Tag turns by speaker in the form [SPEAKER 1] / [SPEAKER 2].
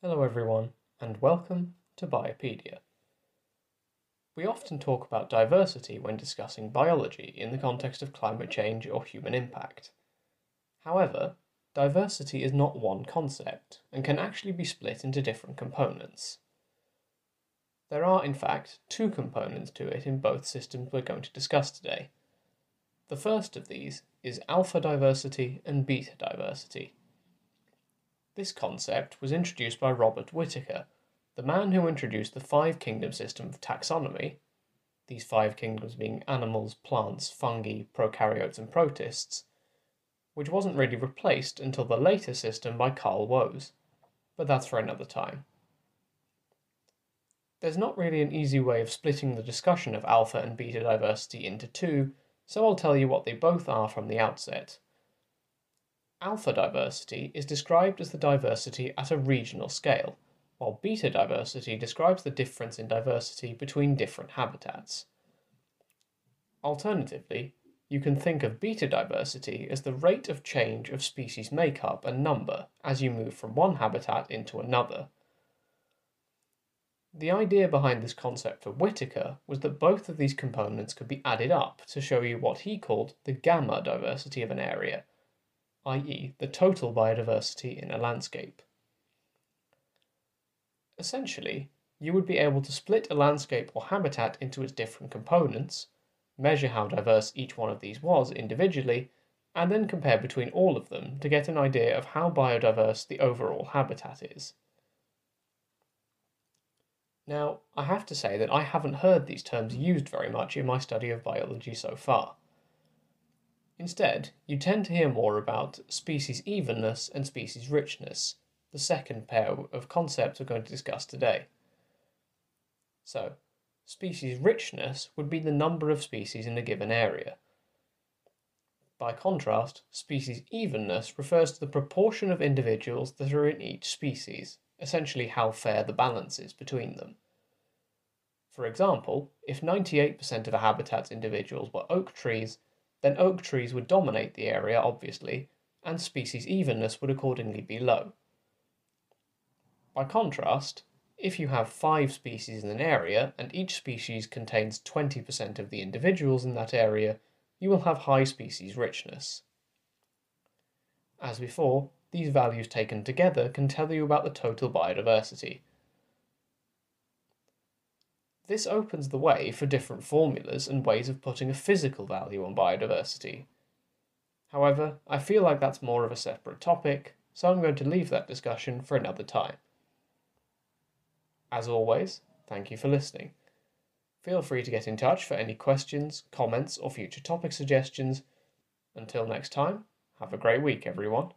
[SPEAKER 1] Hello, everyone, and welcome to Biopedia. We often talk about diversity when discussing biology in the context of climate change or human impact. However, diversity is not one concept and can actually be split into different components. There are, in fact, two components to it in both systems we're going to discuss today. The first of these is alpha diversity and beta diversity. This concept was introduced by Robert Whittaker, the man who introduced the five kingdom system of taxonomy, these five kingdoms being animals, plants, fungi, prokaryotes, and protists, which wasn't really replaced until the later system by Carl Woese, but that's for another time. There's not really an easy way of splitting the discussion of alpha and beta diversity into two, so I'll tell you what they both are from the outset. Alpha diversity is described as the diversity at a regional scale, while beta diversity describes the difference in diversity between different habitats. Alternatively, you can think of beta diversity as the rate of change of species makeup and number as you move from one habitat into another. The idea behind this concept for Whittaker was that both of these components could be added up to show you what he called the gamma diversity of an area, i.e., the total biodiversity in a landscape. Essentially, you would be able to split a landscape or habitat into its different components, measure how diverse each one of these was individually, and then compare between all of them to get an idea of how biodiverse the overall habitat is. Now, I have to say that I haven't heard these terms used very much in my study of biology so far. Instead, you tend to hear more about species evenness and species richness, the second pair of concepts we're going to discuss today. So, species richness would be the number of species in a given area. By contrast, species evenness refers to the proportion of individuals that are in each species, essentially how fair the balance is between them. For example, if 98% of a habitat's individuals were oak trees, then oak trees would dominate the area, obviously, and species evenness would accordingly be low. By contrast, if you have five species in an area and each species contains 20% of the individuals in that area, you will have high species richness. As before, these values taken together can tell you about the total biodiversity. This opens the way for different formulas and ways of putting a physical value on biodiversity. However, I feel like that's more of a separate topic, so I'm going to leave that discussion for another time. As always, thank you for listening. Feel free to get in touch for any questions, comments, or future topic suggestions. Until next time, have a great week, everyone.